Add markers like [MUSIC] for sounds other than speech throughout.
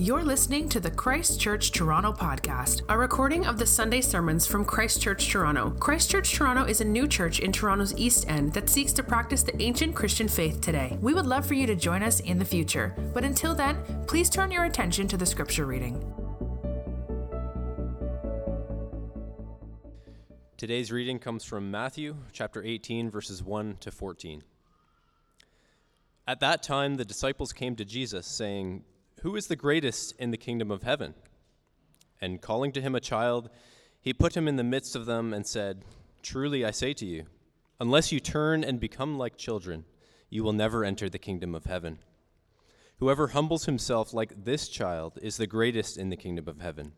You're listening to the Christ Church Toronto podcast, a recording of the Sunday sermons from Christ Church Toronto. Christ Church Toronto is a new church in Toronto's East End that seeks to practice the ancient Christian faith today. We would love for you to join us in the future, but until then, please turn your attention to the scripture reading. Today's reading comes from Matthew chapter 18, verses 1 to 14. At that time, the disciples came to Jesus, saying, who is the greatest in the kingdom of heaven? And calling to him a child, he put him in the midst of them and said, Truly I say to you, unless you turn and become like children, you will never enter the kingdom of heaven. Whoever humbles himself like this child is the greatest in the kingdom of heaven.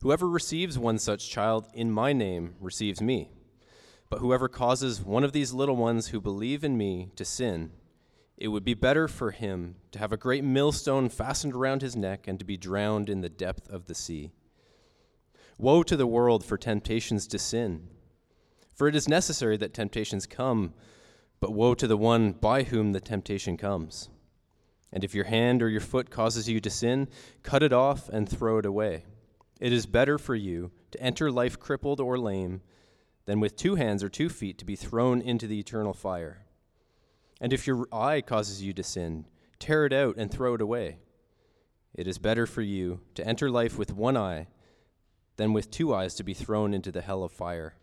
Whoever receives one such child in my name receives me. But whoever causes one of these little ones who believe in me to sin, it would be better for him to have a great millstone fastened around his neck and to be drowned in the depth of the sea. Woe to the world for temptations to sin! For it is necessary that temptations come, but woe to the one by whom the temptation comes. And if your hand or your foot causes you to sin, cut it off and throw it away. It is better for you to enter life crippled or lame than with two hands or two feet to be thrown into the eternal fire. And if your eye causes you to sin, tear it out and throw it away. It is better for you to enter life with one eye than with two eyes to be thrown into the hell of fire.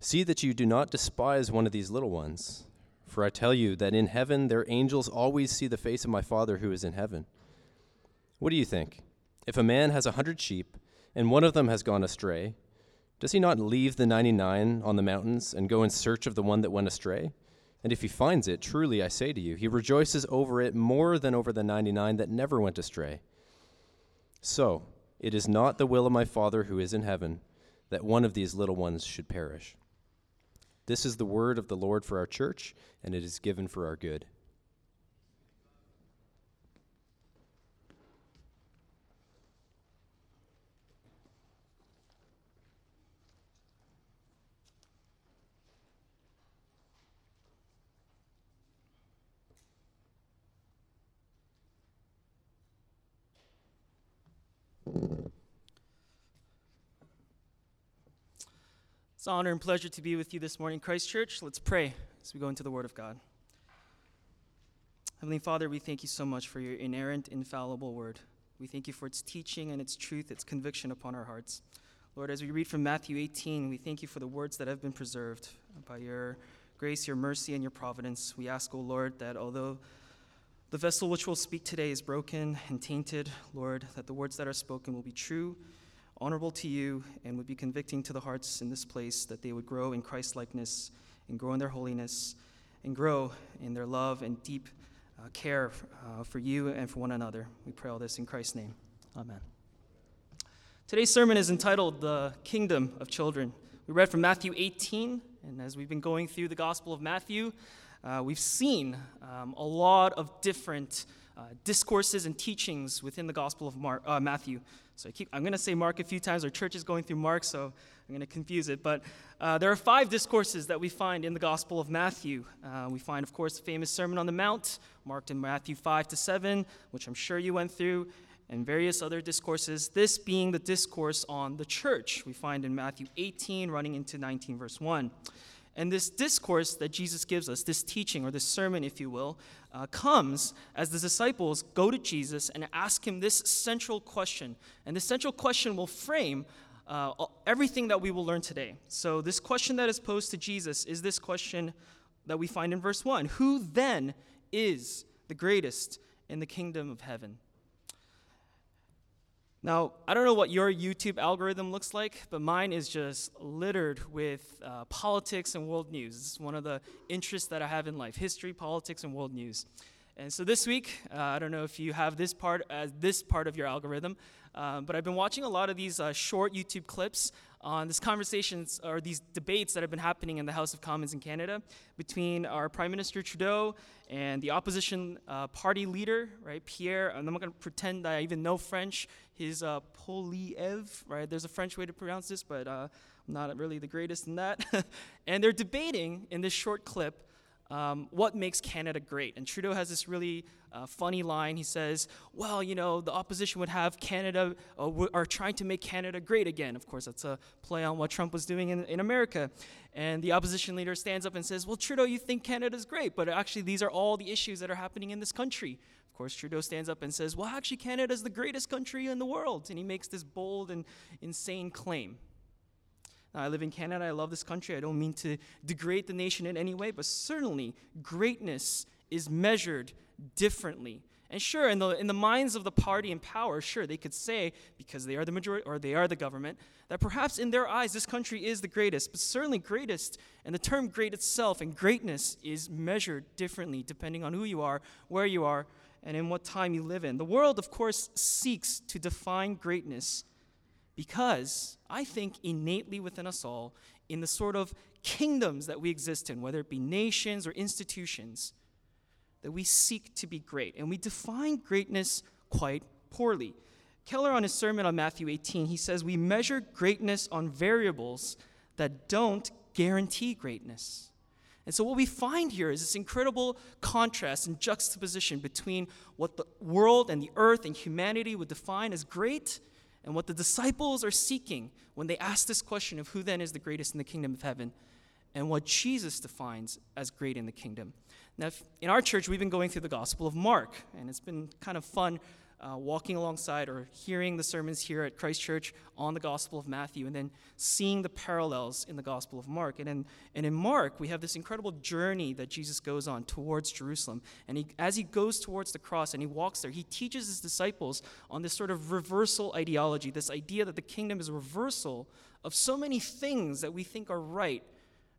See that you do not despise one of these little ones, for I tell you that in heaven their angels always see the face of my Father who is in heaven. What do you think? If a man has a hundred sheep, and one of them has gone astray, does he not leave the ninety nine on the mountains and go in search of the one that went astray? And if he finds it, truly I say to you, he rejoices over it more than over the 99 that never went astray. So, it is not the will of my Father who is in heaven that one of these little ones should perish. This is the word of the Lord for our church, and it is given for our good. An honor and pleasure to be with you this morning, Christ Church. Let's pray as we go into the Word of God. Heavenly Father, we thank you so much for your inerrant, infallible Word. We thank you for its teaching and its truth, its conviction upon our hearts. Lord, as we read from Matthew 18, we thank you for the words that have been preserved by your grace, your mercy, and your providence. We ask, O oh Lord, that although the vessel which will speak today is broken and tainted, Lord, that the words that are spoken will be true honorable to you and would be convicting to the hearts in this place that they would grow in Christ likeness and grow in their holiness and grow in their love and deep uh, care uh, for you and for one another. We pray all this in Christ's name. Amen. Today's sermon is entitled The Kingdom of Children. We read from Matthew 18, and as we've been going through the Gospel of Matthew, uh, we've seen um, a lot of different uh, discourses and teachings within the Gospel of Mark, uh, Matthew. So I keep, I'm going to say Mark a few times. Our church is going through Mark, so I'm going to confuse it. But uh, there are five discourses that we find in the Gospel of Matthew. Uh, we find, of course, the famous Sermon on the Mount, marked in Matthew 5 to 7, which I'm sure you went through, and various other discourses. This being the discourse on the church, we find in Matthew 18, running into 19, verse 1. And this discourse that Jesus gives us, this teaching or this sermon, if you will, uh, comes as the disciples go to Jesus and ask him this central question. And this central question will frame uh, everything that we will learn today. So, this question that is posed to Jesus is this question that we find in verse 1 Who then is the greatest in the kingdom of heaven? Now, I don't know what your YouTube algorithm looks like, but mine is just littered with uh, politics and world news. It's one of the interests that I have in life history, politics, and world news. And so this week, uh, I don't know if you have this part as this part of your algorithm, um, but I've been watching a lot of these uh, short YouTube clips on these conversations or these debates that have been happening in the House of Commons in Canada between our Prime Minister Trudeau and the opposition uh, party leader, right, Pierre. I'm not going to pretend that I even know French. His uh, Poilievre, right? There's a French way to pronounce this, but uh, I'm not really the greatest in that. [LAUGHS] and they're debating in this short clip um, what makes Canada great. And Trudeau has this really uh, funny line. He says, Well, you know, the opposition would have Canada, uh, w- are trying to make Canada great again. Of course, that's a play on what Trump was doing in, in America. And the opposition leader stands up and says, Well, Trudeau, you think Canada's great, but actually, these are all the issues that are happening in this country. Of course, Trudeau stands up and says, Well, actually, Canada's the greatest country in the world. And he makes this bold and insane claim. Now, I live in Canada. I love this country. I don't mean to degrade the nation in any way, but certainly greatness is measured differently. And sure, in the, in the minds of the party in power, sure, they could say, because they are the majority or they are the government, that perhaps in their eyes this country is the greatest, but certainly greatest, and the term great itself and greatness is measured differently depending on who you are, where you are, and in what time you live in. The world, of course, seeks to define greatness because I think innately within us all, in the sort of kingdoms that we exist in, whether it be nations or institutions, that we seek to be great. And we define greatness quite poorly. Keller, on his sermon on Matthew 18, he says, We measure greatness on variables that don't guarantee greatness. And so, what we find here is this incredible contrast and juxtaposition between what the world and the earth and humanity would define as great and what the disciples are seeking when they ask this question of who then is the greatest in the kingdom of heaven and what Jesus defines as great in the kingdom. Now, in our church, we've been going through the Gospel of Mark, and it's been kind of fun uh, walking alongside or hearing the sermons here at Christ Church on the Gospel of Matthew, and then seeing the parallels in the Gospel of Mark. And in, and in Mark, we have this incredible journey that Jesus goes on towards Jerusalem. And he, as he goes towards the cross and he walks there, he teaches his disciples on this sort of reversal ideology, this idea that the kingdom is a reversal of so many things that we think are right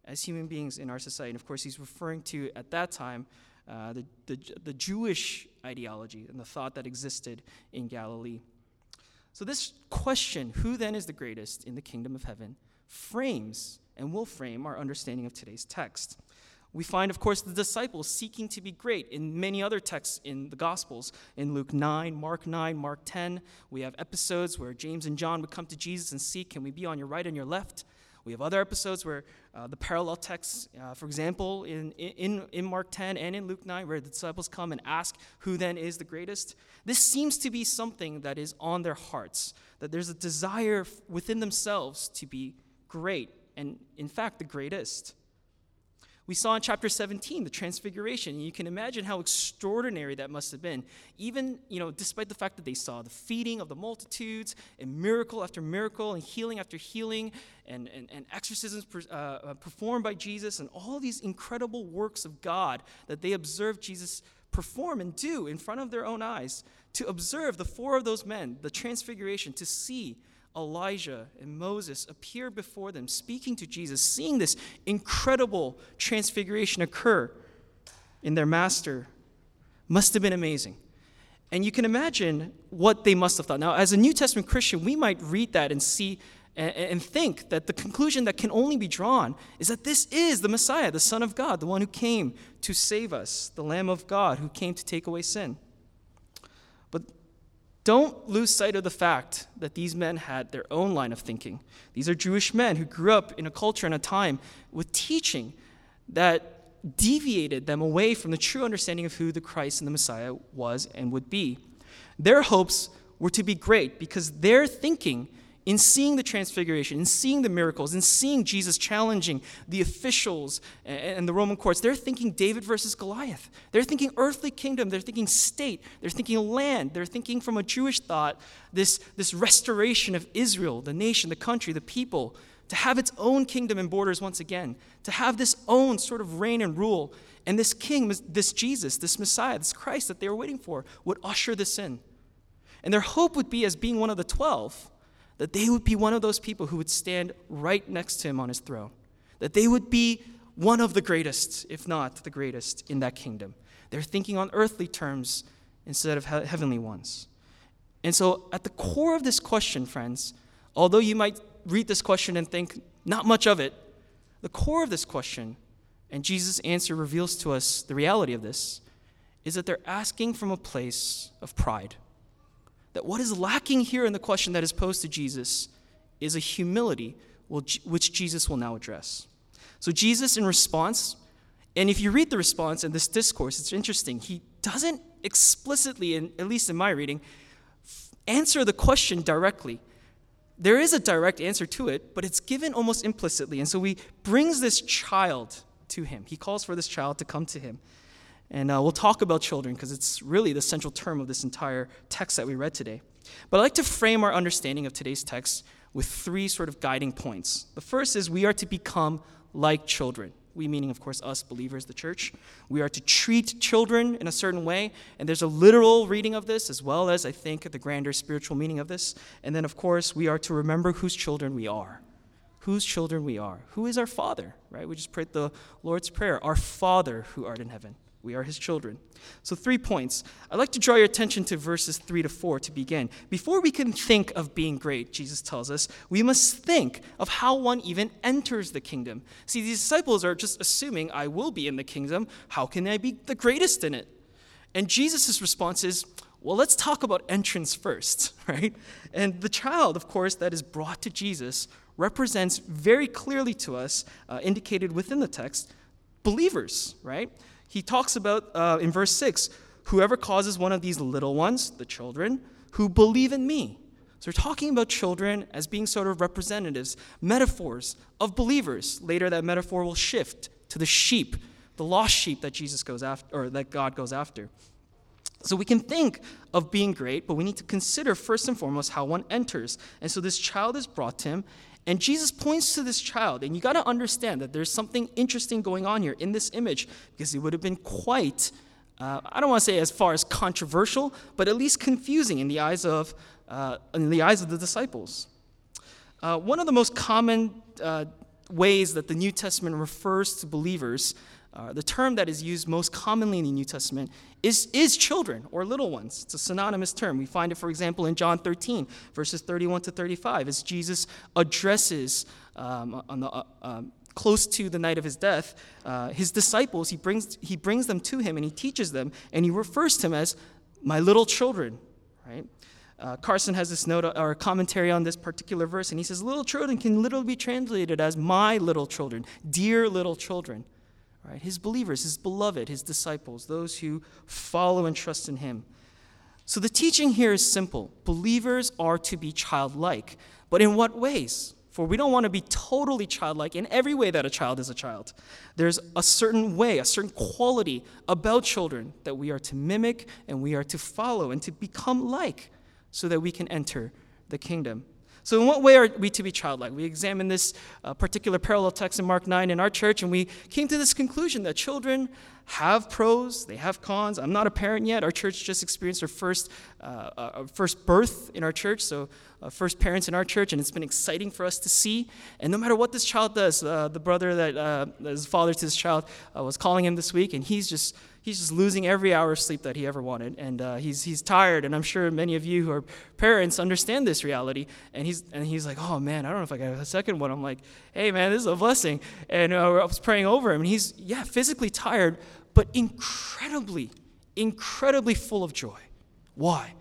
as human beings in our society. And of course, he's referring to, at that time, uh, the, the, the Jewish ideology and the thought that existed in Galilee. So, this question, who then is the greatest in the kingdom of heaven, frames and will frame our understanding of today's text. We find, of course, the disciples seeking to be great in many other texts in the Gospels. In Luke 9, Mark 9, Mark 10, we have episodes where James and John would come to Jesus and seek, Can we be on your right and your left? We have other episodes where uh, the parallel texts, uh, for example, in, in, in Mark 10 and in Luke 9, where the disciples come and ask who then is the greatest. This seems to be something that is on their hearts, that there's a desire within themselves to be great, and in fact, the greatest. We saw in chapter 17 the transfiguration, and you can imagine how extraordinary that must have been. Even, you know, despite the fact that they saw the feeding of the multitudes, and miracle after miracle, and healing after healing, and, and, and exorcisms per, uh, uh performed by Jesus, and all these incredible works of God that they observed Jesus perform and do in front of their own eyes. To observe the four of those men, the transfiguration, to see Elijah and Moses appear before them, speaking to Jesus, seeing this incredible transfiguration occur in their master, must have been amazing. And you can imagine what they must have thought. Now, as a New Testament Christian, we might read that and see and think that the conclusion that can only be drawn is that this is the Messiah, the Son of God, the one who came to save us, the Lamb of God who came to take away sin. Don't lose sight of the fact that these men had their own line of thinking. These are Jewish men who grew up in a culture and a time with teaching that deviated them away from the true understanding of who the Christ and the Messiah was and would be. Their hopes were to be great because their thinking in seeing the transfiguration, in seeing the miracles, in seeing Jesus challenging the officials and the Roman courts, they're thinking David versus Goliath. They're thinking earthly kingdom. They're thinking state. They're thinking land. They're thinking from a Jewish thought this, this restoration of Israel, the nation, the country, the people, to have its own kingdom and borders once again, to have this own sort of reign and rule. And this king, this Jesus, this Messiah, this Christ that they were waiting for, would usher this in. And their hope would be, as being one of the twelve, that they would be one of those people who would stand right next to him on his throne, that they would be one of the greatest, if not the greatest, in that kingdom. They're thinking on earthly terms instead of he- heavenly ones. And so, at the core of this question, friends, although you might read this question and think not much of it, the core of this question, and Jesus' answer reveals to us the reality of this, is that they're asking from a place of pride that what is lacking here in the question that is posed to Jesus is a humility which Jesus will now address. So, Jesus, in response, And if you read the response in this discourse, it's interesting. He doesn't explicitly, in, at least in my reading, answer the question directly. There is a direct answer to it, but it's given almost implicitly. And so he brings this child to him. He calls for this child to come to him. And uh, we'll talk about children because it's really the central term of this entire text that we read today. But I'd like to frame our understanding of today's text with three sort of guiding points. The first is we are to become like children. We, meaning, of course, us believers, the church. We are to treat children in a certain way, and there's a literal reading of this, as well as, I think, the grander spiritual meaning of this. And then, of course, we are to remember whose children we are. Whose children we are. Who is our Father, right? We just prayed the Lord's Prayer Our Father who art in heaven. We are his children. So, three points. I'd like to draw your attention to verses three to four to begin. Before we can think of being great, Jesus tells us, we must think of how one even enters the kingdom. See, these disciples are just assuming, I will be in the kingdom. How can I be the greatest in it? And Jesus' response is, well, let's talk about entrance first, [LAUGHS] right? And the child, of course, that is brought to Jesus represents very clearly to us, uh, indicated within the text, believers, right? He talks about uh, in verse 6 whoever causes one of these little ones, the children, who believe in me. So we're talking about children as being sort of representatives, metaphors of believers. Later, that metaphor will shift to the sheep, the lost sheep that Jesus goes after, or that God goes after. So we can think of being great, but we need to consider first and foremost how one enters. And so this child is brought to him, and Jesus points to this child, and you got to understand that there's something interesting going on here in this image because it would have been quite, uh, I don't want to say as far as controversial, but at least confusing in the eyes of, uh, in the eyes of the disciples. Uh, one of the most common uh, ways that the New Testament refers to believers uh, the term that is used most commonly in the New Testament is, is children or little ones. It's a synonymous term. We find it, for example, in John 13, verses 31 to 35, as Jesus addresses um, on the, uh, um, close to the night of his death, uh, his disciples, he brings, he brings them to him and he teaches them, and he refers to them as my little children, right? Uh, Carson has this note or commentary on this particular verse, and he says, Little children can literally be translated as my little children, dear little children right? His believers, his beloved, his disciples, those who follow and trust in him. So the teaching here is simple believers are to be childlike. But in what ways? For we don't want to be totally childlike in every way that a child is a child. There's a certain way, a certain quality about children that we are to mimic and we are to follow and to become like so that we can enter the kingdom. So, in what way are we to be childlike? We examined this uh, particular parallel text in Mark 9 in our church, and we came to this conclusion that children have pros, they have cons. I'm not a parent yet. Our church just experienced our first, uh, uh, first birth in our church, so uh, first parents in our church, and it's been exciting for us to see. And no matter what this child does, uh, the brother that uh, is father to this child was calling him this week, and he's just he's just losing every hour of sleep that he ever wanted, and uh, he's he's tired. And I'm sure many of you who are parents understand this reality. And he's and he's like, oh man, I don't know if I got a second one. I'm like, hey man, this is a blessing. And uh, I was praying over him, and he's yeah physically tired, but incredibly, incredibly full of joy. Why?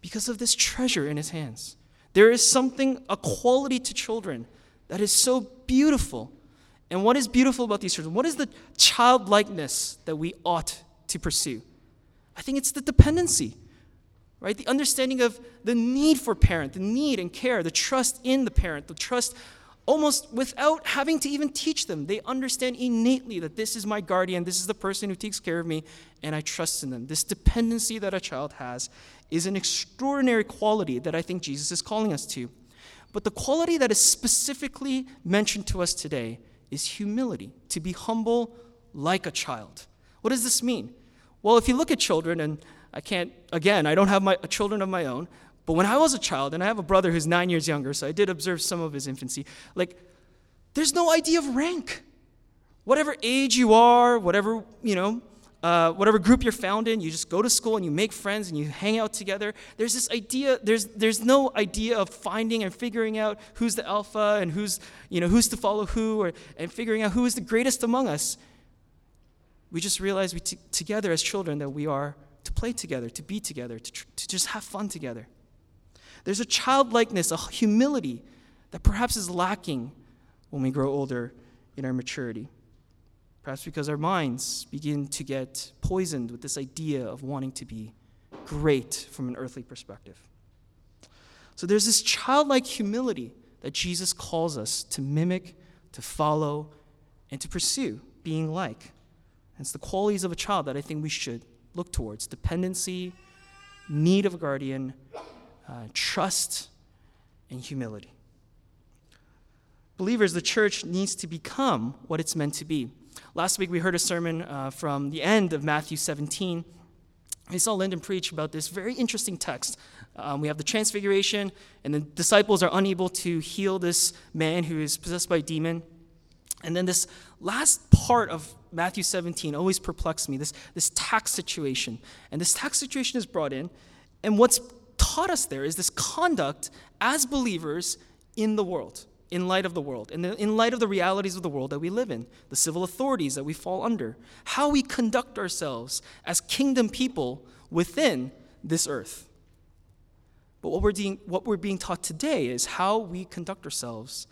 Because of this treasure in his hands. There is something, a quality to children that is so beautiful. And what is beautiful about these children? What is the childlikeness that we ought to pursue? I think it's the dependency, right? The understanding of the need for parent, the need and care, the trust in the parent, the trust almost without having to even teach them. They understand innately that this is my guardian, this is the person who takes care of me, and I trust in them. This dependency that a child has is an extraordinary quality that I think Jesus is calling us to. But the quality that is specifically mentioned to us today is humility, to be humble like a child. What does this mean? Well, if you look at children, and I can't, again, I don't have my, children of my own, but when I was a child, and I have a brother who's nine years younger, so I did observe some of his infancy, like, there's no idea of rank. Whatever age you are, whatever, you know, uh, whatever group you're found in, you just go to school and you make friends and you hang out together. There's this idea, there's, there's no idea of finding and figuring out who's the alpha and who's, you know, who's to follow who or, and figuring out who is the greatest among us. We just realize we t- together as children that we are to play together, to be together, to, tr- to just have fun together. There's a childlikeness, a humility that perhaps is lacking when we grow older in our maturity. Perhaps because our minds begin to get poisoned with this idea of wanting to be great from an earthly perspective. So there's this childlike humility that Jesus calls us to mimic, to follow, and to pursue being like. And it's the qualities of a child that I think we should look towards dependency, need of a guardian, uh, trust, and humility. Believers, the church needs to become what it's meant to be. Last week we heard a sermon uh, from the end of Matthew 17. We saw Lyndon preach about this very interesting text. Um, we have the transfiguration, and the disciples are unable to heal this man who is possessed by a demon. And then this last part of Matthew 17 always perplexed me this, this tax situation. And this tax situation is brought in, and what's taught us there is this conduct as believers in the world, in light of the world, in, the, in light of the realities of the world that we live in, the civil authorities that we fall under, how we conduct ourselves as kingdom people within this earth. But what we're, being, what we're being taught today is how we conduct ourselves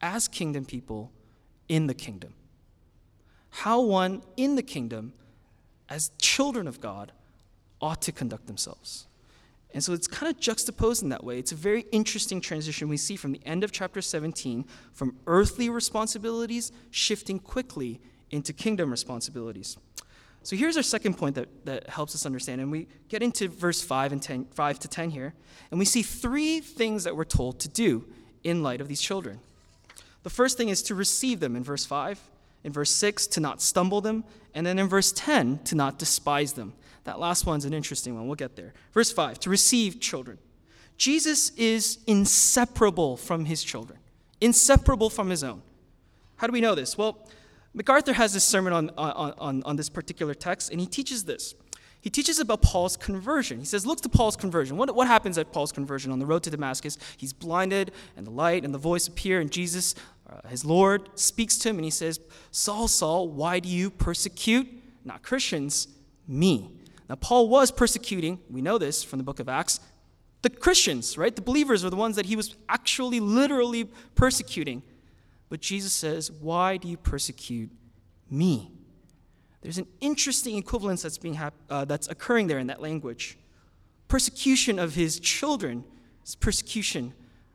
as kingdom people in the kingdom. How one in the kingdom, as children of God, ought to conduct themselves. And so it's kind of juxtaposed in that way. It's a very interesting transition we see from the end of chapter 17 from earthly responsibilities shifting quickly into kingdom responsibilities. So here's our second point that, that helps us understand. And we get into verse 5 and 10, 5 to 10 here, and we see three things that we're told to do in light of these children. The first thing is to receive them in verse 5, in verse 6, to not stumble them, and then in verse 10, to not despise them. That last one's an interesting one. We'll get there. Verse 5 to receive children. Jesus is inseparable from his children, inseparable from his own. How do we know this? Well, MacArthur has this sermon on, on, on, on this particular text, and he teaches this. He teaches about Paul's conversion. He says, Look to Paul's conversion. What, what happens at Paul's conversion on the road to Damascus? He's blinded, and the light and the voice appear, and Jesus, uh, his Lord, speaks to him, and he says, Saul, Saul, why do you persecute, not Christians, me? Now, Paul was persecuting, we know this from the book of Acts, the Christians, right? The believers are the ones that he was actually literally persecuting. But Jesus says, Why do you persecute me? There's an interesting equivalence that's, being hap- uh, that's occurring there in that language. Persecution of his children is persecution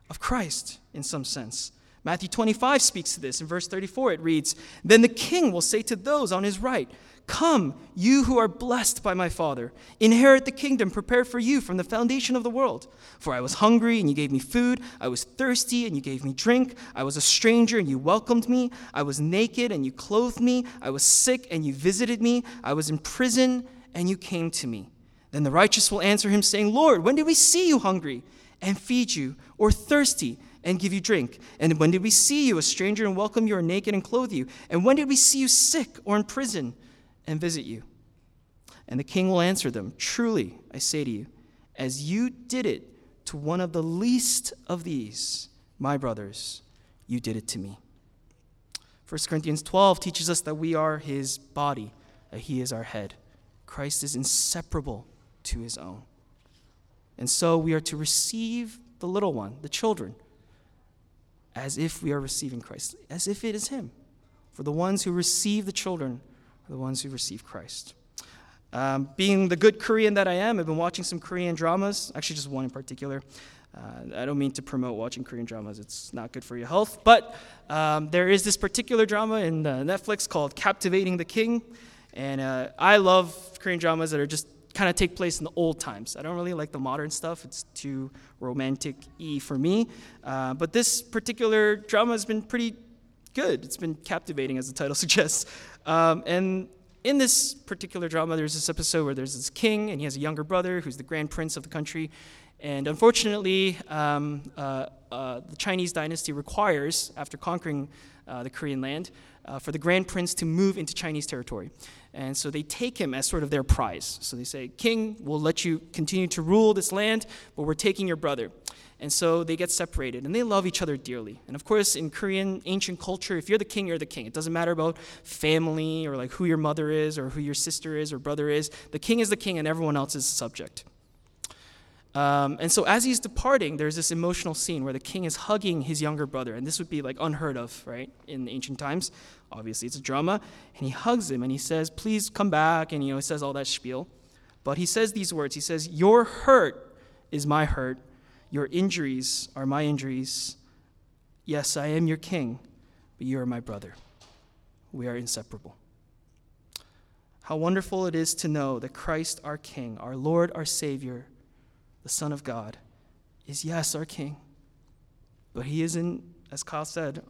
of Christ in some sense. Matthew 25 speaks to this. In verse 34, it reads Then the king will say to those on his right, Come, you who are blessed by my Father, inherit the kingdom prepared for you from the foundation of the world. For I was hungry, and you gave me food. I was thirsty, and you gave me drink. I was a stranger, and you welcomed me. I was naked, and you clothed me. I was sick, and you visited me. I was in prison, and you came to me. Then the righteous will answer him, saying, Lord, when did we see you hungry and feed you, or thirsty? And give you drink? And when did we see you a stranger and welcome you, or naked and clothe you? And when did we see you sick or in prison and visit you. And the king will answer them Truly, I say to you, as you did it to one of the least of these, my brothers, you did it to me. 1 Corinthians 12 teaches us that we are his body, that he is our head. Christ is inseparable to his own. And so we are to receive the little one, the children, as if we are receiving Christ, as if it is him. For the ones who receive the children, are the ones who receive Christ. Um, being the good Korean that I am, I've been watching some Korean dramas, actually, just one in particular. Uh, I don't mean to promote watching Korean dramas, it's not good for your health. But um, there is this particular drama in uh, Netflix called Captivating the King. And uh, I love Korean dramas that are just kind of take place in the old times. I don't really like the modern stuff, it's too romantic y for me. Uh, but this particular drama has been pretty good. It's been captivating, as the title [LAUGHS] suggests. Um, and in this particular drama, there's this episode where there's this king, and he has a younger brother who's the grand prince of the country. And unfortunately, um, uh, uh, the Chinese dynasty requires, after conquering uh, the Korean land, uh, for the grand prince to move into Chinese territory. And so they take him as sort of their prize. So they say, King, we'll let you continue to rule this land, but we're taking your brother. And so they get separated and they love each other dearly. And of course, in Korean ancient culture, if you're the king, you're the king. It doesn't matter about family or like who your mother is or who your sister is or brother is. The king is the king and everyone else is a subject. Um, and so as he's departing, there's this emotional scene where the king is hugging his younger brother. And this would be like unheard of, right, in ancient times. Obviously, it's a drama. And he hugs him and he says, Please come back. And, you know, he says all that spiel. But he says these words He says, Your hurt is my hurt. Your injuries are my injuries. Yes, I am your king, but you are my brother. We are inseparable. How wonderful it is to know that Christ, our King, our Lord, our Savior, the Son of God, is yes, our King. But he isn't, as Kyle said,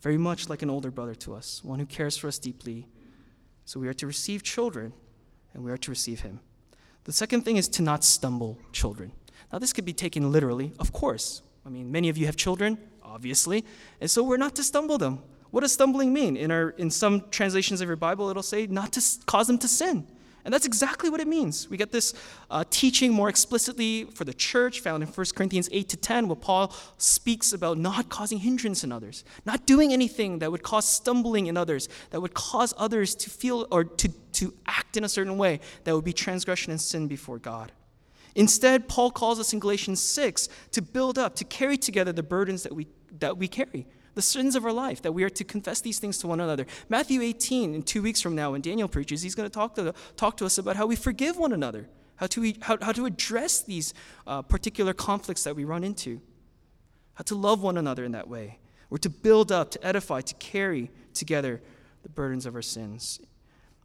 very much like an older brother to us, one who cares for us deeply. So we are to receive children, and we are to receive him. The second thing is to not stumble children. Now, this could be taken literally, of course. I mean, many of you have children, obviously, and so we're not to stumble them. What does stumbling mean? In, our, in some translations of your Bible, it'll say not to cause them to sin. And that's exactly what it means. We get this uh, teaching more explicitly for the church, found in 1 Corinthians 8 to 10, where Paul speaks about not causing hindrance in others, not doing anything that would cause stumbling in others, that would cause others to feel or to, to act in a certain way that would be transgression and sin before God. Instead, Paul calls us in Galatians 6 to build up, to carry together the burdens that we, that we carry the sins of our life, that we are to confess these things to one another. Matthew 18, in two weeks from now, when Daniel preaches, he's going to talk to, talk to us about how we forgive one another, how to, how, how to address these uh, particular conflicts that we run into, how to love one another in that way. We're to build up, to edify, to carry together the burdens of our sins.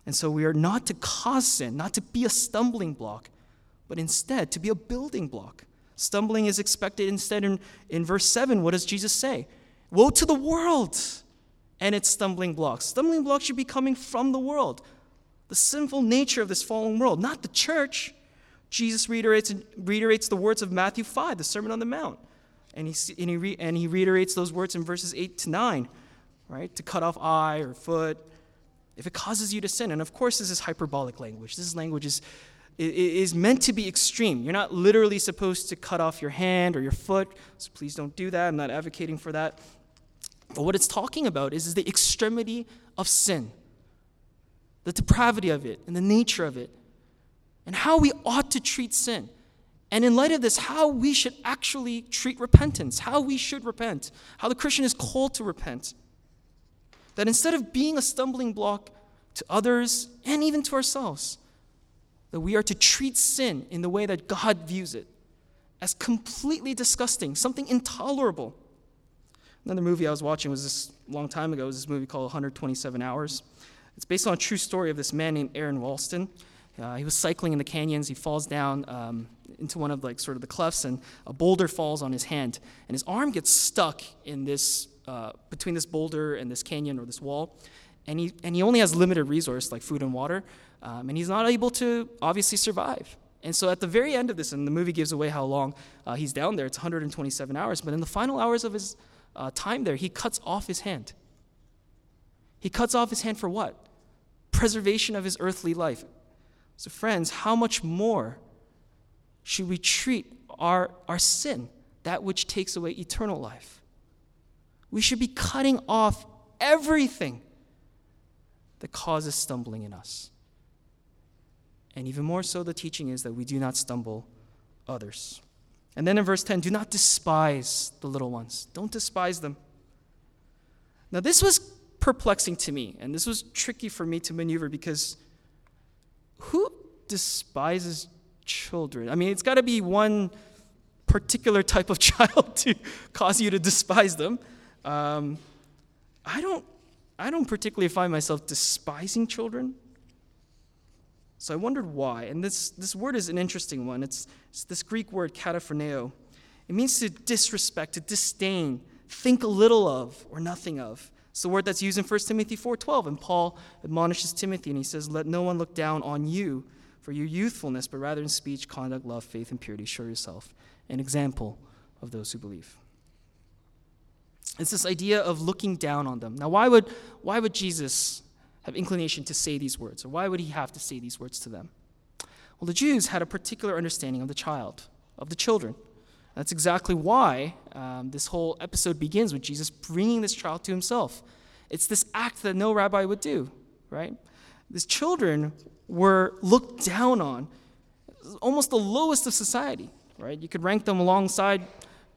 And so we are not to cause sin, not to be a stumbling block, but instead to be a building block. Stumbling is expected instead in, in verse 7. What does Jesus say? Woe to the world and its stumbling blocks. Stumbling blocks should be coming from the world, the sinful nature of this fallen world, not the church. Jesus reiterates, reiterates the words of Matthew 5, the Sermon on the Mount. And he, and, he re, and he reiterates those words in verses 8 to 9, right? To cut off eye or foot if it causes you to sin. And of course, this is hyperbolic language. This language is, is meant to be extreme. You're not literally supposed to cut off your hand or your foot, so please don't do that. I'm not advocating for that. But what it's talking about is, is the extremity of sin, the depravity of it, and the nature of it, and how we ought to treat sin. And in light of this, how we should actually treat repentance, how we should repent, how the Christian is called to repent. That instead of being a stumbling block to others and even to ourselves, that we are to treat sin in the way that God views it as completely disgusting, something intolerable. Another movie I was watching was this long time ago. Was this movie called 127 Hours. It's based on a true story of this man named Aron Ralston. Uh, he was cycling in the canyons. He falls down um, into one of like sort of the clefts, and a boulder falls on his hand, and his arm gets stuck in this uh, between this boulder and this canyon or this wall, and he and he only has limited resource like food and water, um, and he's not able to obviously survive. And so at the very end of this, and the movie gives away how long uh, he's down there. It's 127 hours, but in the final hours of his uh, time there, he cuts off his hand. He cuts off his hand for what? Preservation of his earthly life. So, friends, how much more should we treat our, our sin, that which takes away eternal life? We should be cutting off everything that causes stumbling in us. And even more so, the teaching is that we do not stumble others. And then in verse 10, do not despise the little ones. Don't despise them. Now, this was perplexing to me, and this was tricky for me to maneuver because who despises children? I mean, it's got to be one particular type of [LAUGHS] child to cause you to despise them. Um, I don't, I don't particularly find myself despising children. So I wondered why. And this, this word is an interesting one. It's, it's this Greek word, kataphroneo. It means to disrespect, to disdain, think little of, or nothing of. It's the word that's used in 1 Timothy 4.12. And Paul admonishes Timothy, and he says, Let no one look down on you for your youthfulness, but rather in speech, conduct, love, faith, and purity, show yourself an example of those who believe. It's this idea of looking down on them. Now, why would, why would Jesus have inclination to say these words? Or why would he have to say these words to them? Well, the Jews had a particular understanding of the child, of the children. That's exactly why um, this whole episode begins with Jesus bringing this child to himself. It's this act that no rabbi would do, right? These children were looked down on, almost the lowest of society. right? You could rank them alongside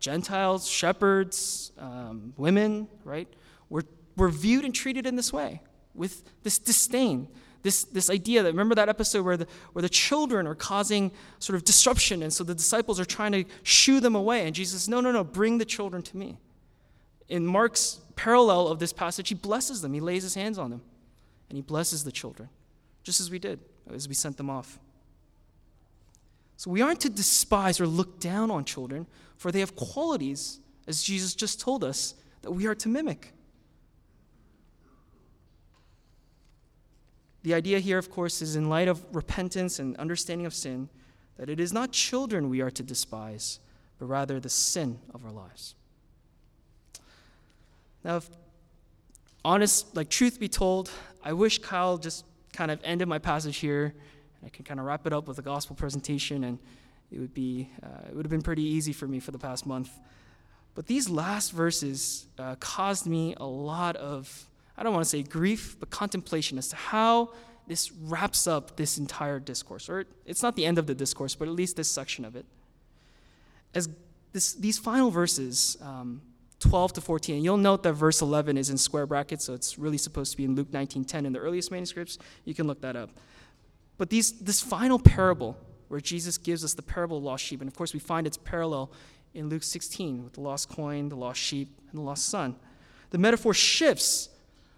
Gentiles, shepherds, um, women, right? We're, we're viewed and treated in this way with this disdain, this, this idea that remember that episode where the, where the children are causing sort of disruption, and so the disciples are trying to shoo them away. And Jesus says, No, no, no, bring the children to me. In Mark's parallel of this passage, he blesses them, he lays his hands on them, and he blesses the children, just as we did as we sent them off. So we aren't to despise or look down on children, for they have qualities, as Jesus just told us, that we are to mimic. The idea here, of course, is in light of repentance and understanding of sin, that it is not children we are to despise, but rather the sin of our lives. Now, if honest, like truth be told, I wish Kyle just kind of ended my passage here. And I can kind of wrap it up with a gospel presentation, and it would be uh, it would have been pretty easy for me for the past month. But these last verses uh, caused me a lot of I don't want to say grief, but contemplation as to how this wraps up this entire discourse. Or it's not the end of the discourse, but at least this section of it. As this, these final verses, um, 12 to 14, you'll note that verse 11 is in square brackets, so it's really supposed to be in Luke 19:10 in the earliest manuscripts. You can look that up. But these, this final parable, where Jesus gives us the parable of lost sheep, and of course we find its parallel in Luke 16 with the lost coin, the lost sheep, and the lost son. The metaphor shifts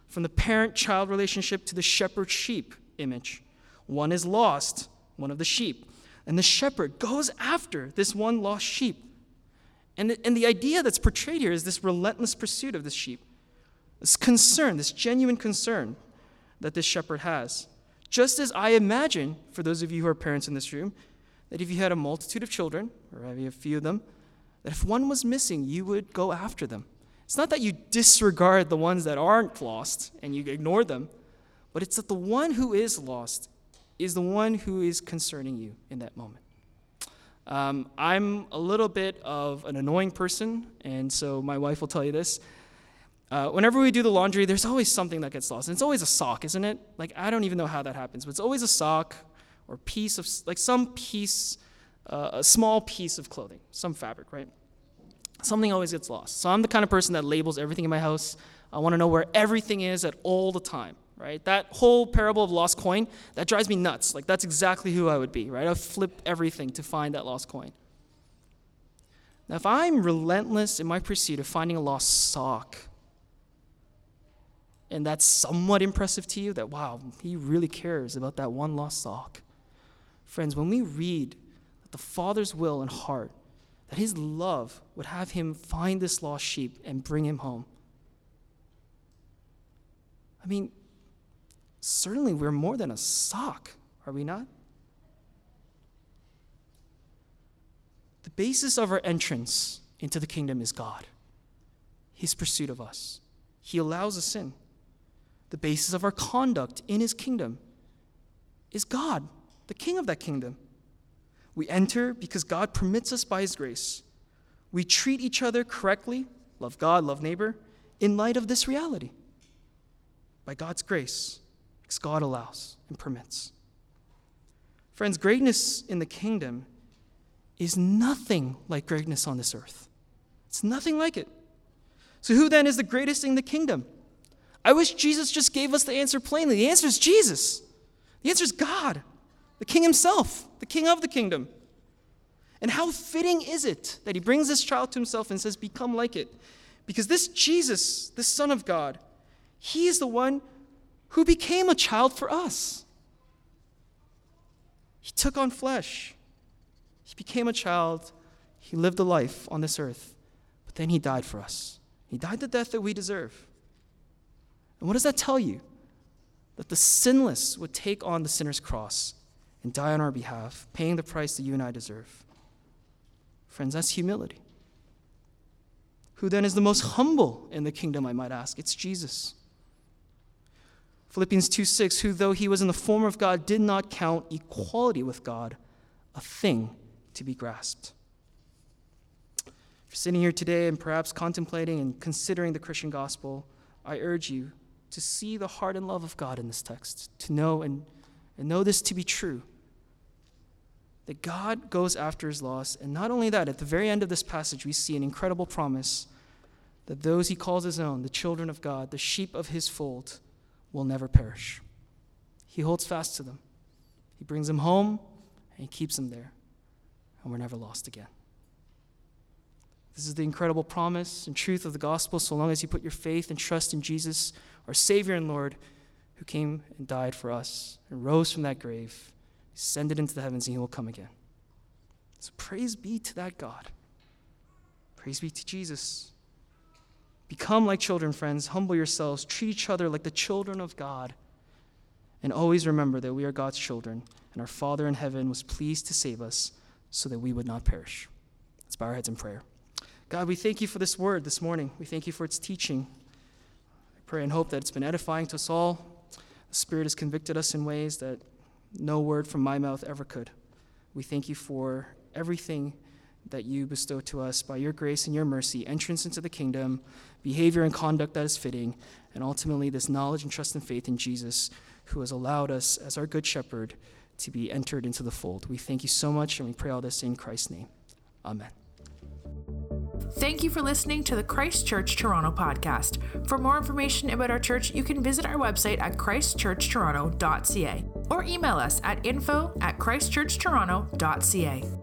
from the parent child relationship to the shepherd sheep image. One is lost, one of the sheep. And the shepherd goes after this one lost sheep. And the, and the idea that's portrayed here is this relentless pursuit of this sheep, this concern, this genuine concern that this shepherd has. Just as I imagine, for those of you who are parents in this room, that if you had a multitude of children, or maybe a few of them, that if one was missing, you would go after them. It's not that you disregard the ones that aren't lost and you ignore them, but it's that the one who is lost is the one who is concerning you in that moment. Um, I'm a little bit of an annoying person, and so my wife will tell you this. Uh, whenever we do the laundry, there's always something that gets lost. And it's always a sock, isn't it? Like, I don't even know how that happens, but it's always a sock or piece of, like, some piece, uh, a small piece of clothing, some fabric, right? something always gets lost. So I'm the kind of person that labels everything in my house. I want to know where everything is at all the time, right? That whole parable of lost coin, that drives me nuts. Like that's exactly who I would be, right? I flip everything to find that lost coin. Now, if I'm relentless in my pursuit of finding a lost sock, and that's somewhat impressive to you, that wow, he really cares about that one lost sock. Friends, when we read that the Father's will and heart that his love would have him find this lost sheep and bring him home. I mean, certainly we're more than a sock, are we not? The basis of our entrance into the kingdom is God, his pursuit of us. He allows us in. The basis of our conduct in his kingdom is God, the king of that kingdom. We enter because God permits us by His grace. We treat each other correctly, love God, love neighbor, in light of this reality. By God's grace, because God allows and permits. Friends, greatness in the kingdom is nothing like greatness on this earth. It's nothing like it. So, who then is the greatest in the kingdom? I wish Jesus just gave us the answer plainly. The answer is Jesus. The answer is God the king himself, the king of the kingdom. And how fitting is it that he brings this child to himself and says, Become like it? Because this Jesus, this Son of God, he is the one who became a child for us. He took on flesh, he became a child, he lived a life on this earth, but then he died for us. He died the death that we deserve. And what does that tell you? That the sinless would take on the sinner's cross and die on our behalf, paying the price that you and I deserve. Friends, that's humility. Who then is the most humble in the kingdom, I might ask? It's Jesus. Philippians 2 6, who though he was in the form of God, did not count equality with God a thing to be grasped. If you're sitting here today and perhaps contemplating and considering the Christian gospel, I urge you to see the heart and love of God in this text, to know and, and know this to be true that God goes after his lost. And not only that, at the very end of this passage, we see an incredible promise that those he calls his own, the children of God, the sheep of his fold, will never perish. He holds fast to them. He brings them home and he keeps them there. And we're never lost again. This is the incredible promise and truth of the gospel so long as you put your faith and trust in Jesus, our Savior and Lord, who came and died for us and rose from that grave send it into the heavens, and he will come again. So praise be to that God. Praise be to Jesus. Become like children, friends. Humble yourselves. Treat each other like the children of God. And always remember that we are God's children, and our Father in heaven was pleased to save us so that we would not perish. Let's bow our heads in prayer. God, we thank you for this word this morning. We thank you for its teaching. Pray and hope that it's been edifying to us all. The Spirit has convicted us in ways that no word from my mouth ever could. We thank you for everything that you bestow to us by your grace and your mercy, entrance into the kingdom, behavior and conduct that is fitting, and ultimately this knowledge and trust and faith in Jesus, who has allowed us as our good shepherd to be entered into the fold. We thank you so much, and we pray all this in Christ's name. Amen. Thank you for listening to the Christ Church Toronto podcast. For more information about our church, you can visit our website at christchurchtoronto.ca or email us at info at christchurchtoronto.ca.